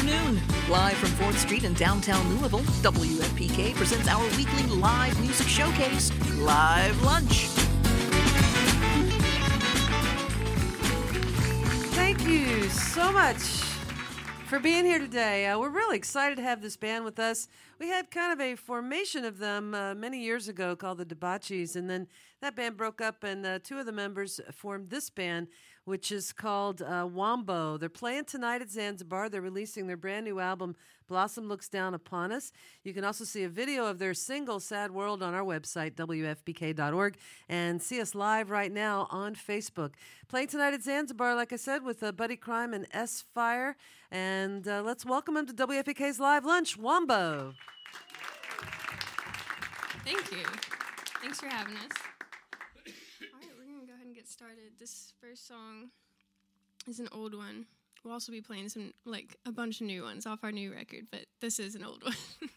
afternoon. Live from 4th Street in downtown Louisville, WFPK presents our weekly live music showcase, Live Lunch. Thank you so much for being here today. Uh, we're really excited to have this band with us. We had kind of a formation of them uh, many years ago called the Debauchees, and then that band broke up, and uh, two of the members formed this band, which is called uh, Wombo. They're playing tonight at Zanzibar. They're releasing their brand new album, Blossom Looks Down Upon Us. You can also see a video of their single, Sad World, on our website, WFPK.org, and see us live right now on Facebook. Playing tonight at Zanzibar, like I said, with uh, Buddy Crime and S Fire. And uh, let's welcome them to WFPK's Live Lunch, Wombo. Thank you. Thanks for having us. All right, we're going to go ahead and get started. This first song is an old one. We'll also be playing some, like, a bunch of new ones off our new record, but this is an old one.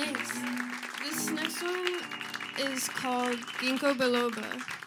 Thanks. This next one is called Ginkgo Biloba.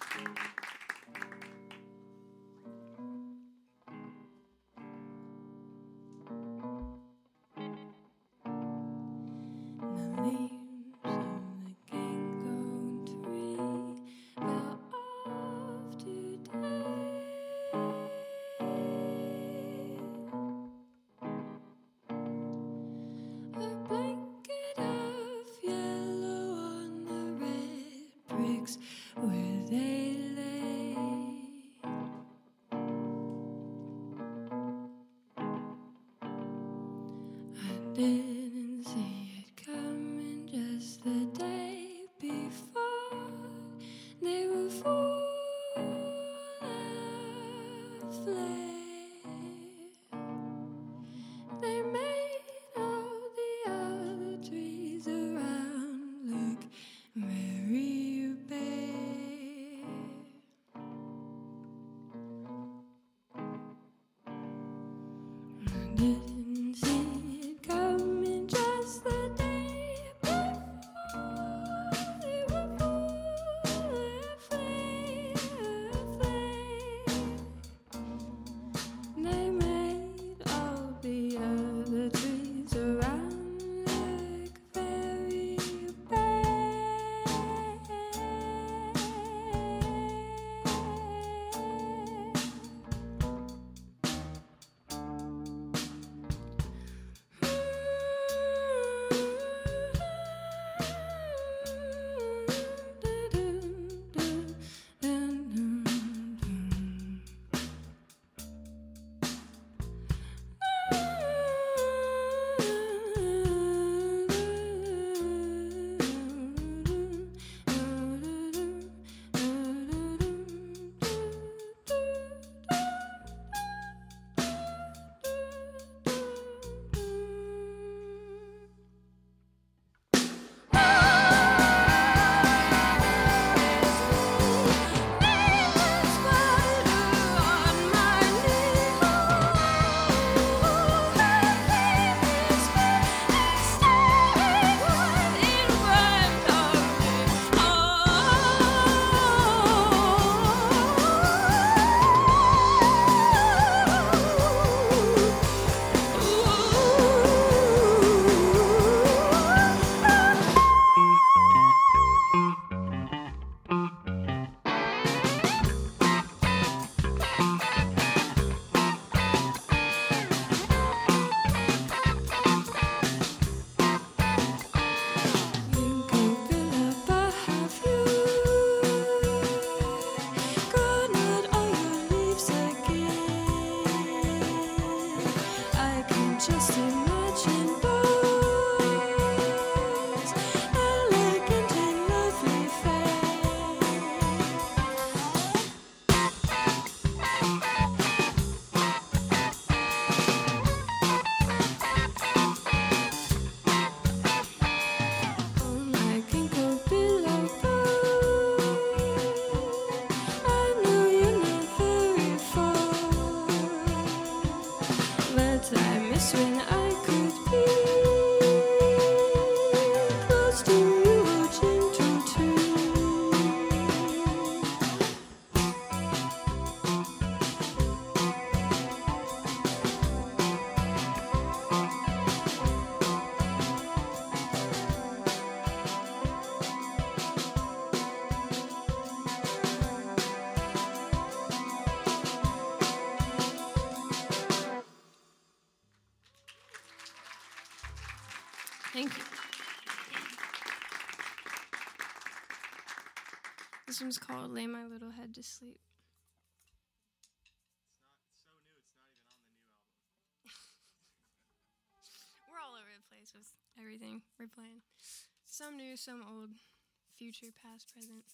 Thank you. This one's called Lay My Little Head to Sleep. It's not it's so new, it's not even on the new album. We're all over the place with everything we're playing. Some new, some old, future, past, present.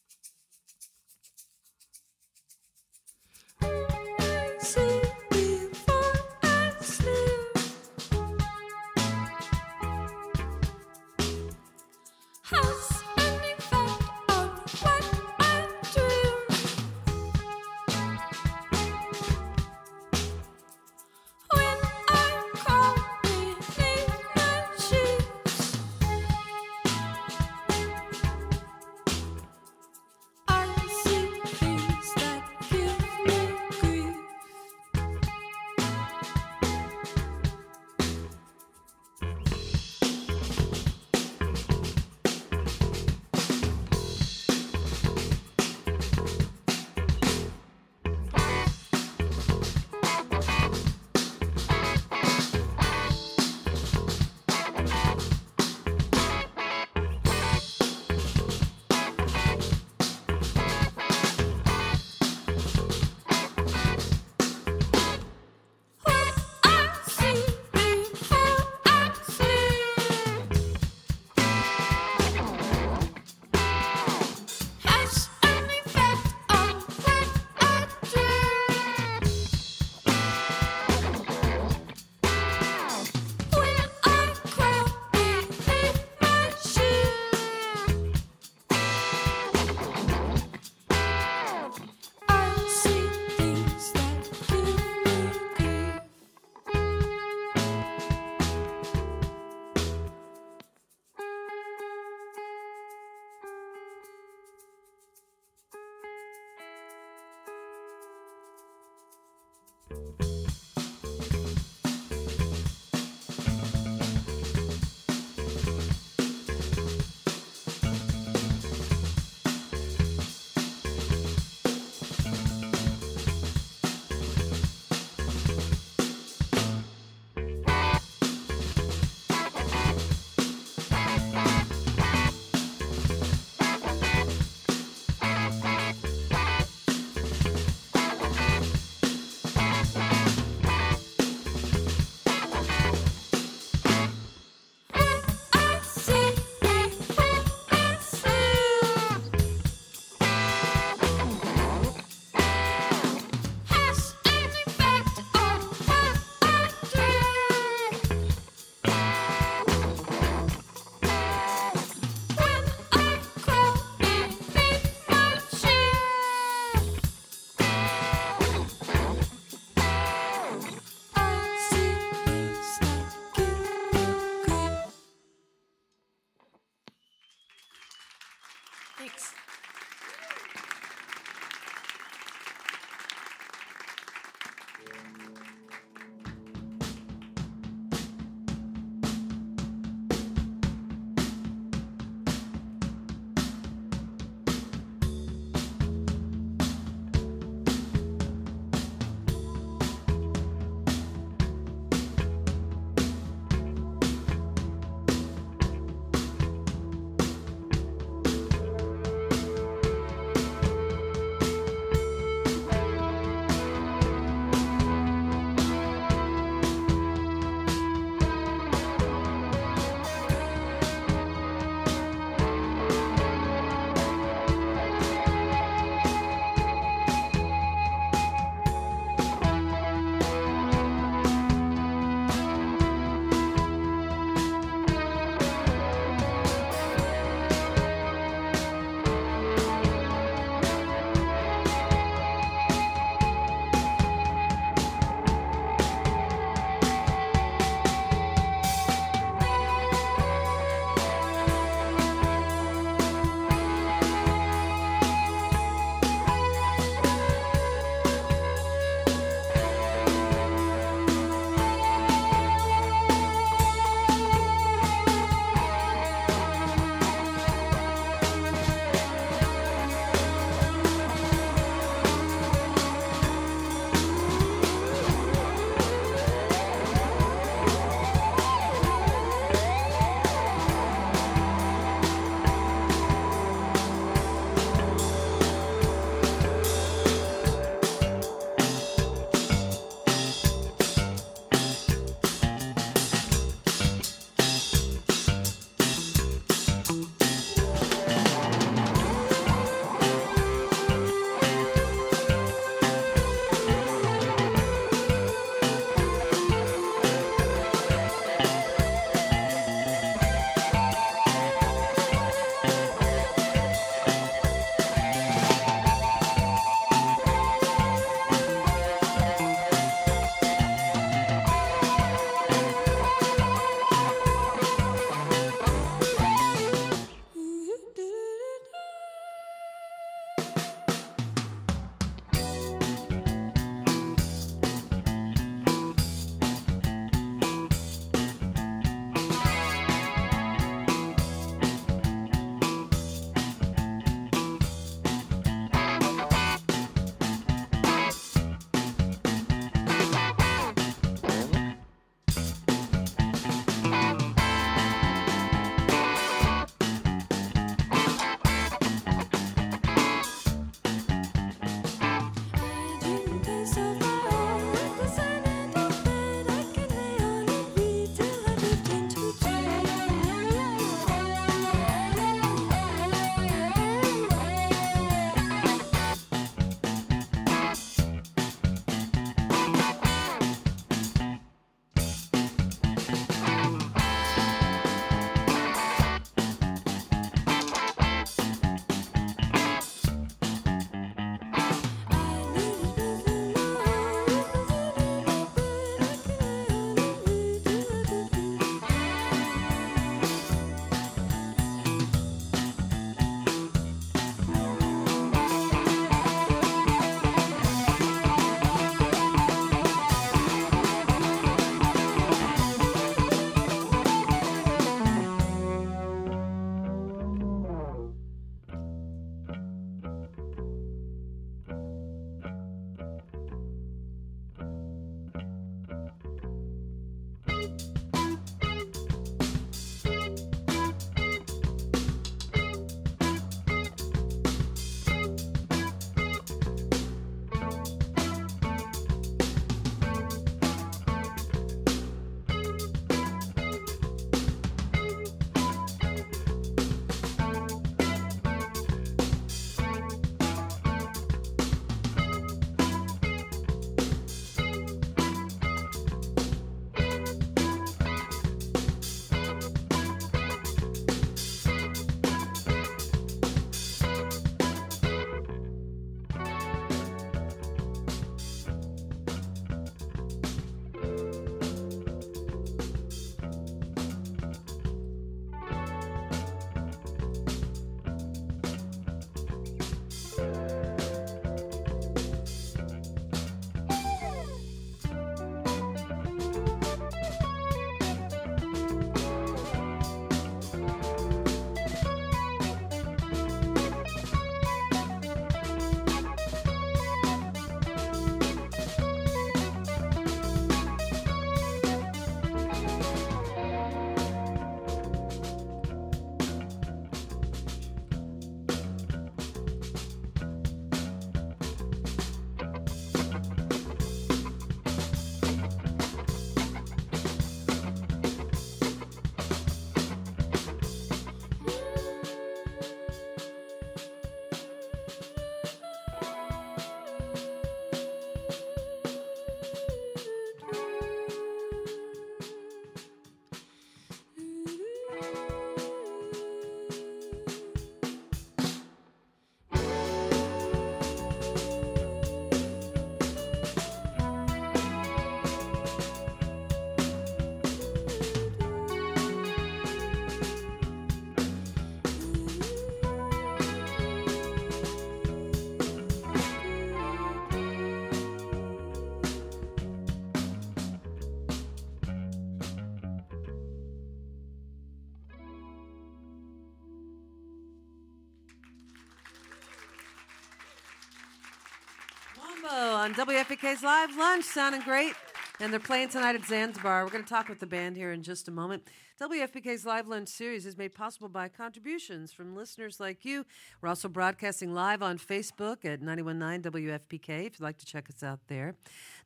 On WFPK's Live Lunch, sounding great. And they're playing tonight at Zanzibar. We're going to talk with the band here in just a moment. WFPK's Live Lunch series is made possible by contributions from listeners like you. We're also broadcasting live on Facebook at 919 WFPK if you'd like to check us out there.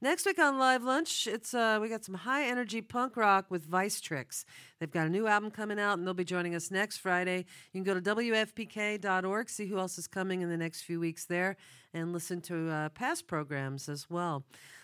Next week on Live Lunch, it's uh, we got some high energy punk rock with Vice Tricks. They've got a new album coming out, and they'll be joining us next Friday. You can go to WFPK.org, see who else is coming in the next few weeks there, and listen to uh, past programs as well.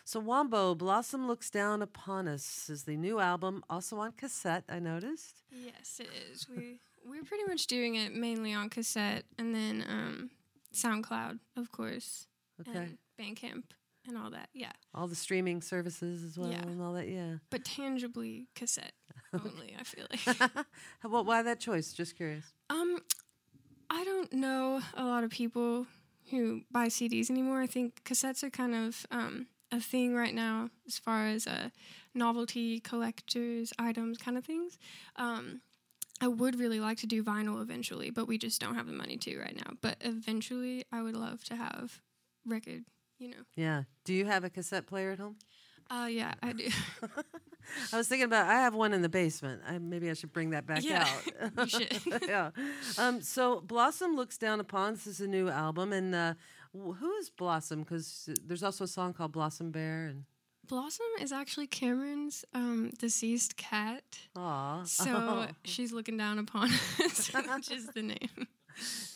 So, Wombo, Blossom Looks Down Upon Us is the new album, also on cassette, I noticed. Yes, it is. We we're pretty much doing it mainly on cassette and then um, SoundCloud, of course, Okay. and Bandcamp and all that. Yeah, All the streaming services as well Yeah. and all that, yeah. but tangibly cassette only. I feel like. Well, why that choice? Just curious. um, I don't know a lot of people who buy CDs anymore. I think cassettes are kind of um, a thing right now as far as uh, novelty collectors items kind of things. Um, I would really like to do vinyl eventually, but we just don't have the money to right now. But eventually, I would love to have record. You know. Yeah. Do you have a cassette player at home? Uh, yeah, I do. I was thinking about. I have one in the basement. I, maybe I should bring that back Yeah, out. you should. yeah. Um, so Blossom looks down upon. This is a new album, and uh, who is Blossom? Because there's also a song called Blossom Bear, and Blossom is actually Cameron's um, deceased cat. aw. So she's looking down upon us, which is the name.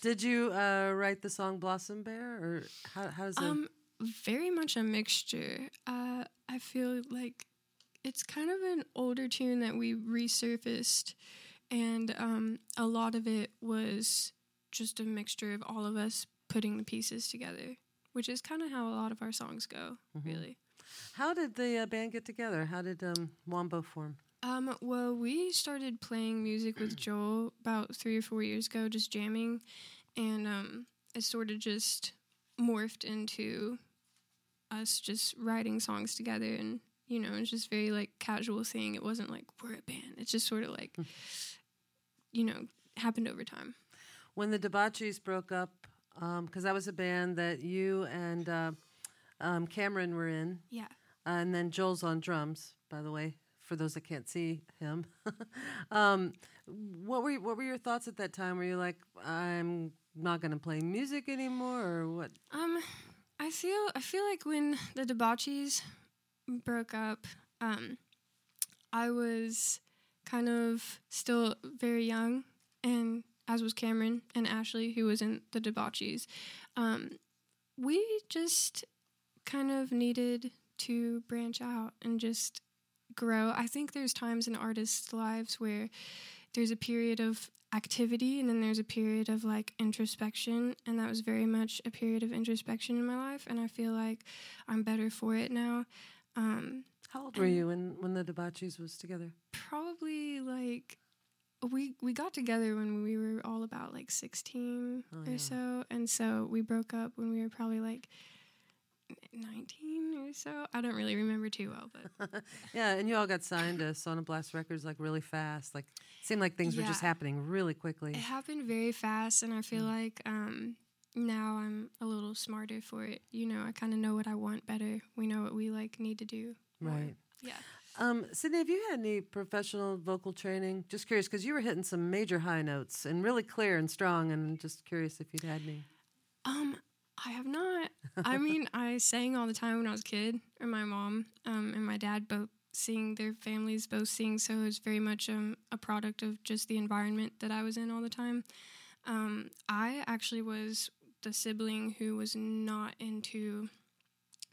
Did you uh, write the song Blossom Bear, or how, how does it? Um, very much a mixture. Uh, I feel like it's kind of an older tune that we resurfaced, and um, a lot of it was just a mixture of all of us putting the pieces together, which is kind of how a lot of our songs go, really. How did the uh, band get together? How did um, Wombo form? Um, well, we started playing music with Joel about three or four years ago, just jamming, and um, it sort of just morphed into us just writing songs together, and you know, it's just very like casual thing. It wasn't like we're a band. It's just sort of like, you know, happened over time. When the Debauchees broke up, because that was a band that you and uh, um, Cameron were in, Yeah. and then Joel's on drums. By the way, for those that can't see him, um, what were what were your thoughts at that time? Were you like, I'm not going to play music anymore, or what? Um, I feel I feel like when the Debauchees broke up, um, I was kind of still very young, and as was Cameron and Ashley, who was in the Debauchees. Um, we just kind of needed to branch out and just grow. I think there's times in artists' lives where there's a period of activity and then there's a period of like introspection and that was very much a period of introspection in my life and I feel like I'm better for it now. Um, How old were you when when the Debauchees was together? probably like we we got together when we were all about like 16 Oh, or yeah. so and so we broke up when we were probably like 19 or so. I don't really remember too well, but Yeah, and you all got signed to Sonablast Records like really fast. Like seemed like things were just happening really quickly. It happened very fast, and I feel Mm. like um, now I'm a little smarter for it. You know, I kind of know what I want better. We know what we like need to do. more. Right. Yeah. Um, Sydney, have you had any professional vocal training? Just curious, because you were hitting some major high notes and really clear and strong, and just curious if you'd had any. Um, I have not. I mean, I sang all the time when I was a kid, or my mom um, and my dad both sing. Their families both sing, so it's very much um, a product of just the environment that I was in all the time. Um, I actually was the sibling who was not into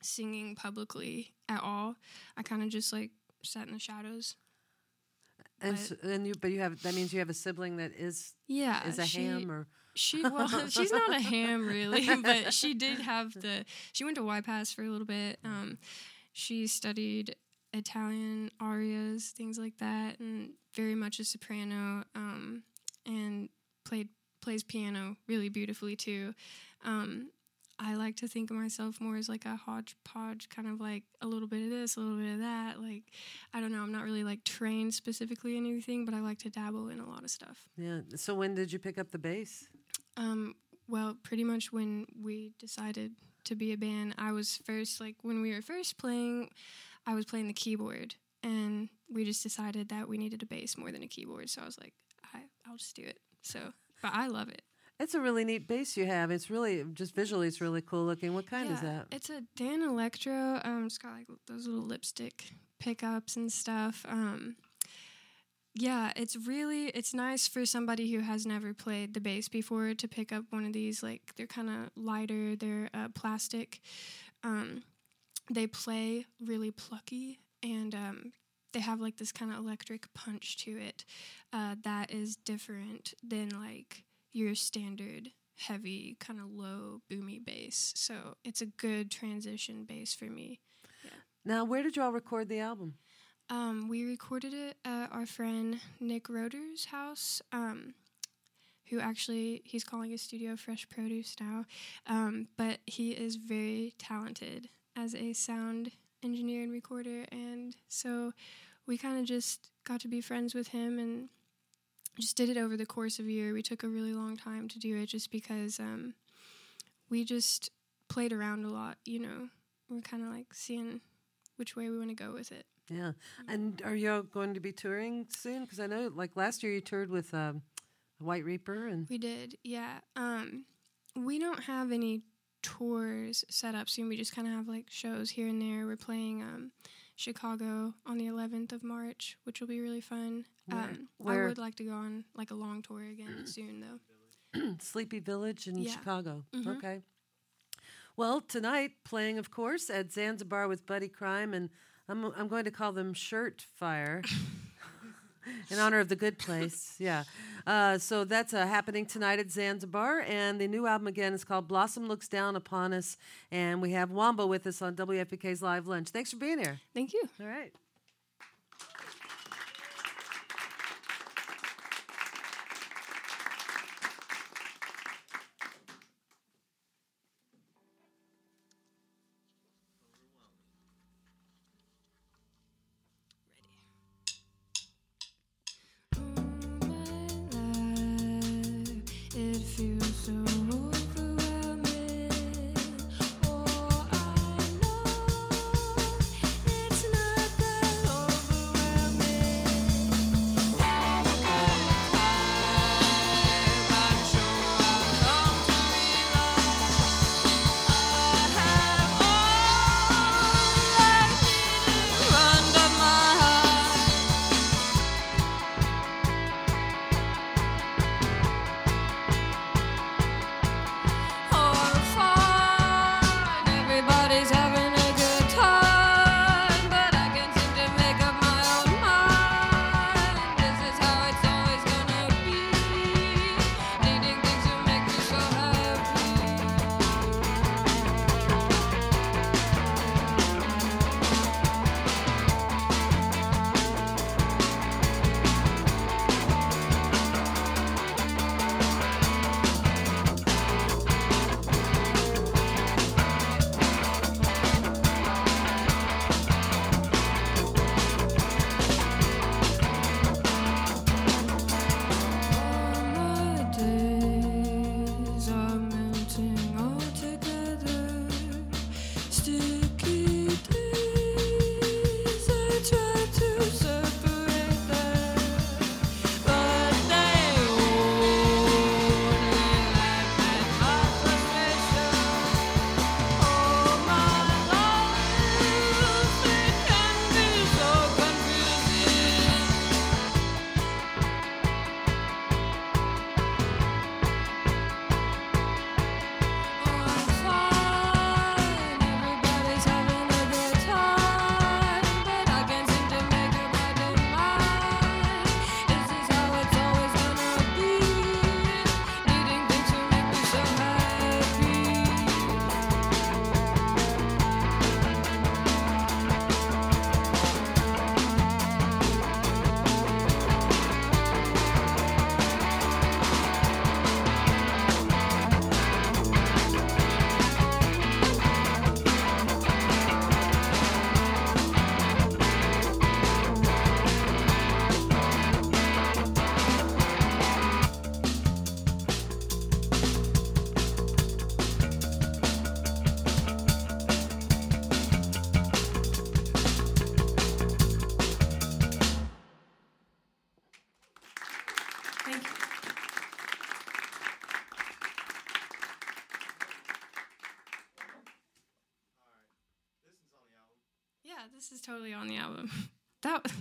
singing publicly at all. I kind of just like sat in the shadows. And But- s and you, but you have that means you have a sibling that is Yeah, is a she- ham or She well, she's not a ham really, but she did have the. She went to YPAS for a little bit. Um, she studied Italian arias, things like that, and very much a soprano. Um, and played plays piano really beautifully too. Um, I like to think of myself more as like a hodgepodge, kind of like a little bit of this, a little bit of that. Like, I don't know, I'm not really like trained specifically in anything, but I like to dabble in a lot of stuff. yeah. So when did you pick up the bass? Um, well, pretty much when we decided to be a band, I was first like when we were first playing, I was playing the keyboard, and we just decided that we needed a bass more than a keyboard. So I was like, I I'll just do it. So, but I love it. It's a really neat bass you have. It's really just visually, it's really cool looking. What kind is that? It's a Danelectro. Um, it's got like those little lipstick pickups and stuff. Um, yeah, it's really it's nice for somebody who has never played the bass before to pick up one of these. Like they're kind of lighter. They're uh, plastic. Um, they play really plucky and um, they have like this kind of electric punch to it uh, that is different than like your standard heavy kind of low boomy bass so it's a good transition bass for me Now, where did you all record the album? Um, we recorded it at our friend nick roder's house um, who actually he's calling his studio fresh produce now. Um, but he is very talented as a sound engineer and recorder. And so we kind of just got to be friends with him and just did it over the course of a year. We took a really long time to do it just because um, we just played around a lot you know? We're kind of like seeing which way we want to go with it Yeah. And are you going to be touring soon? Because I know, like last year, you toured with um, White Reaper, and We did, yeah. Um, we don't have any tours set up soon. We just kind of have like shows here and there. We're playing um, Chicago on the 11th of March, which will be really fun. Where- Um, where- I would like to go on like a long tour again soon, though. Sleeping Village in Yeah. Chicago. Mhm. Okay. Well, tonight playing, of course, at Zanzibar with Buddy Crime, and I'm I'm going to call them Shirt Fire. In honor of the good place, yeah. Uh, so that's uh, happening tonight at Zanzibar, and the new album again is called "Blossom Looks Down Upon Us," and we have Wombo with us on WFPK's Live Lunch. Thanks for being here. Thank you. All right.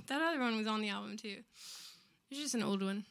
That other one was on the album too. It's just an old one.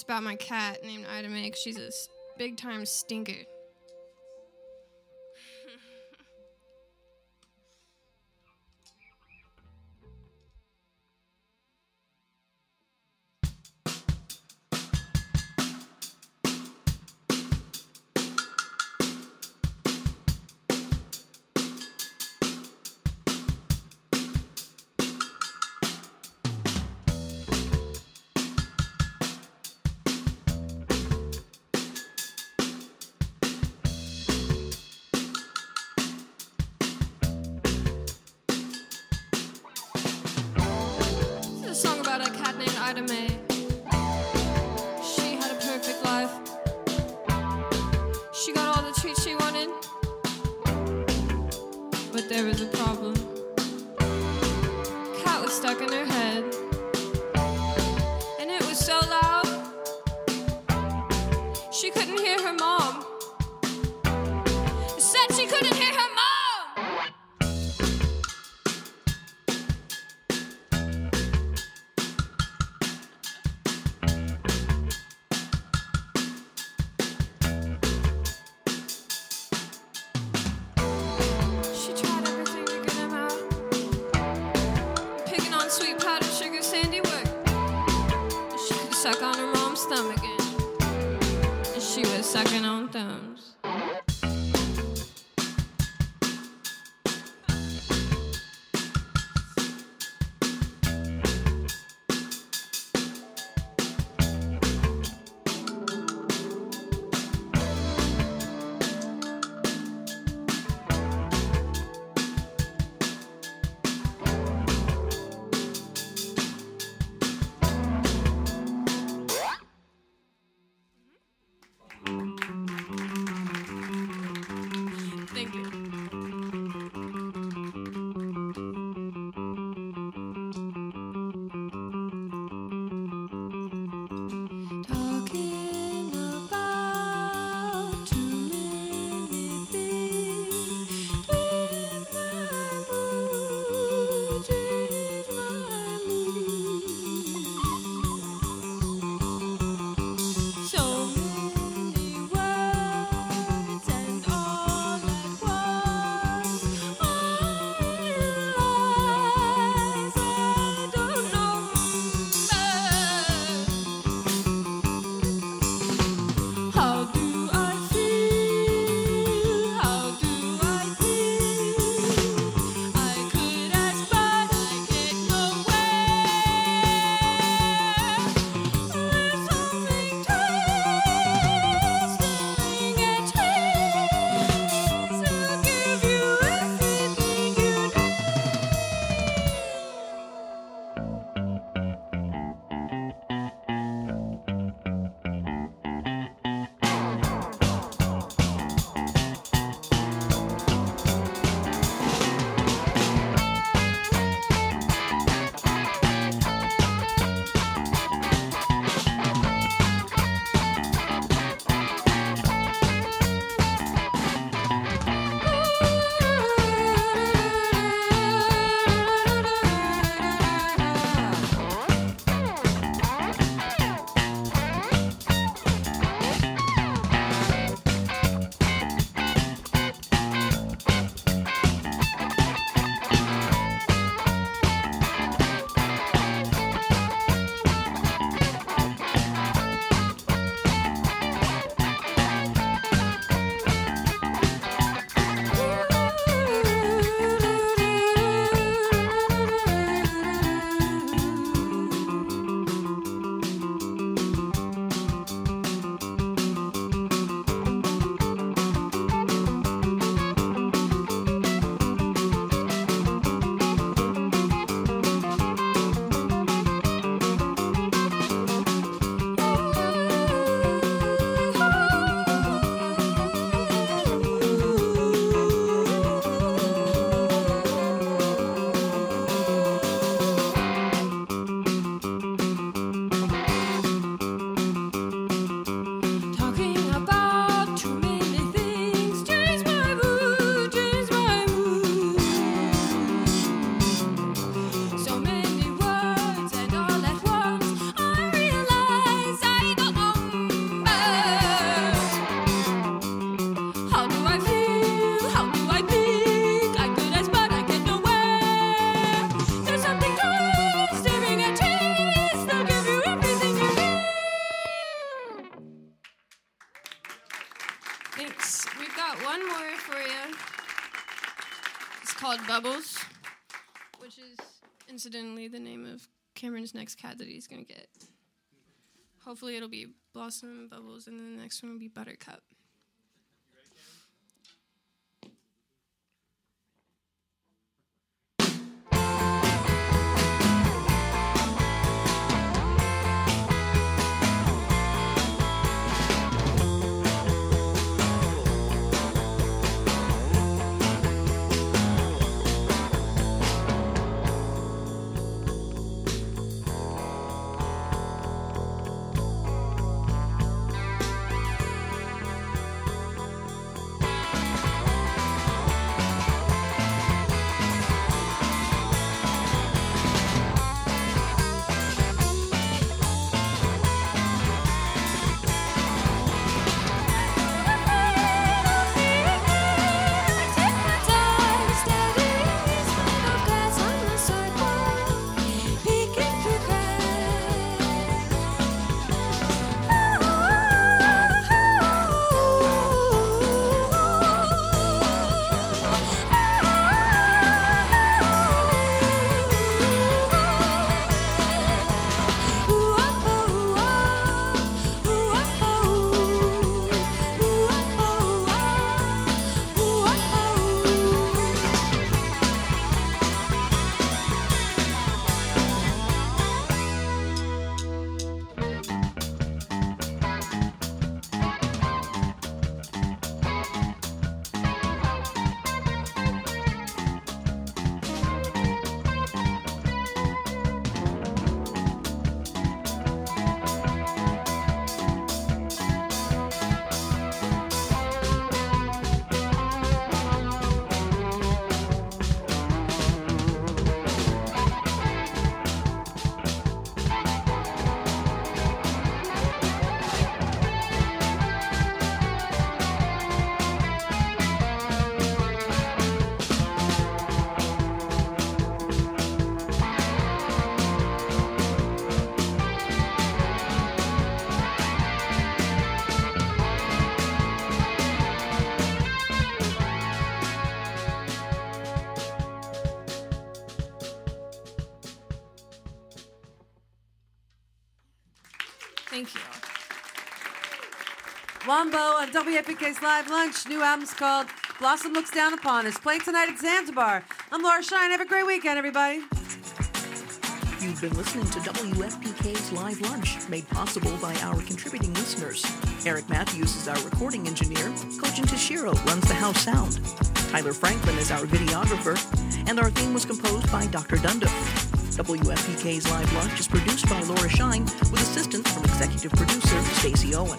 about my cat named Ida Mae. She's a big time stinker. me. Next cat that he's gonna get. Hopefully, it'll be Blossom, and Bubbles, and then the next one will be Buttercup. Wombo on WFPK's Live Lunch. New album's called Blossom Looks Down Upon Us. Playing tonight at Zanzabar. I'm Laura Shine. Have a great weekend, everybody. You've been listening to WFPK's Live Lunch, made possible by our contributing listeners. Eric Matthews is our recording engineer. Kojin Tashiro runs the house sound. Tyler Franklin is our videographer. And our theme was composed by Dr. Dundo. WFPK's Live Lunch is produced by Laura Shine with assistance from executive producer Stacey Owen.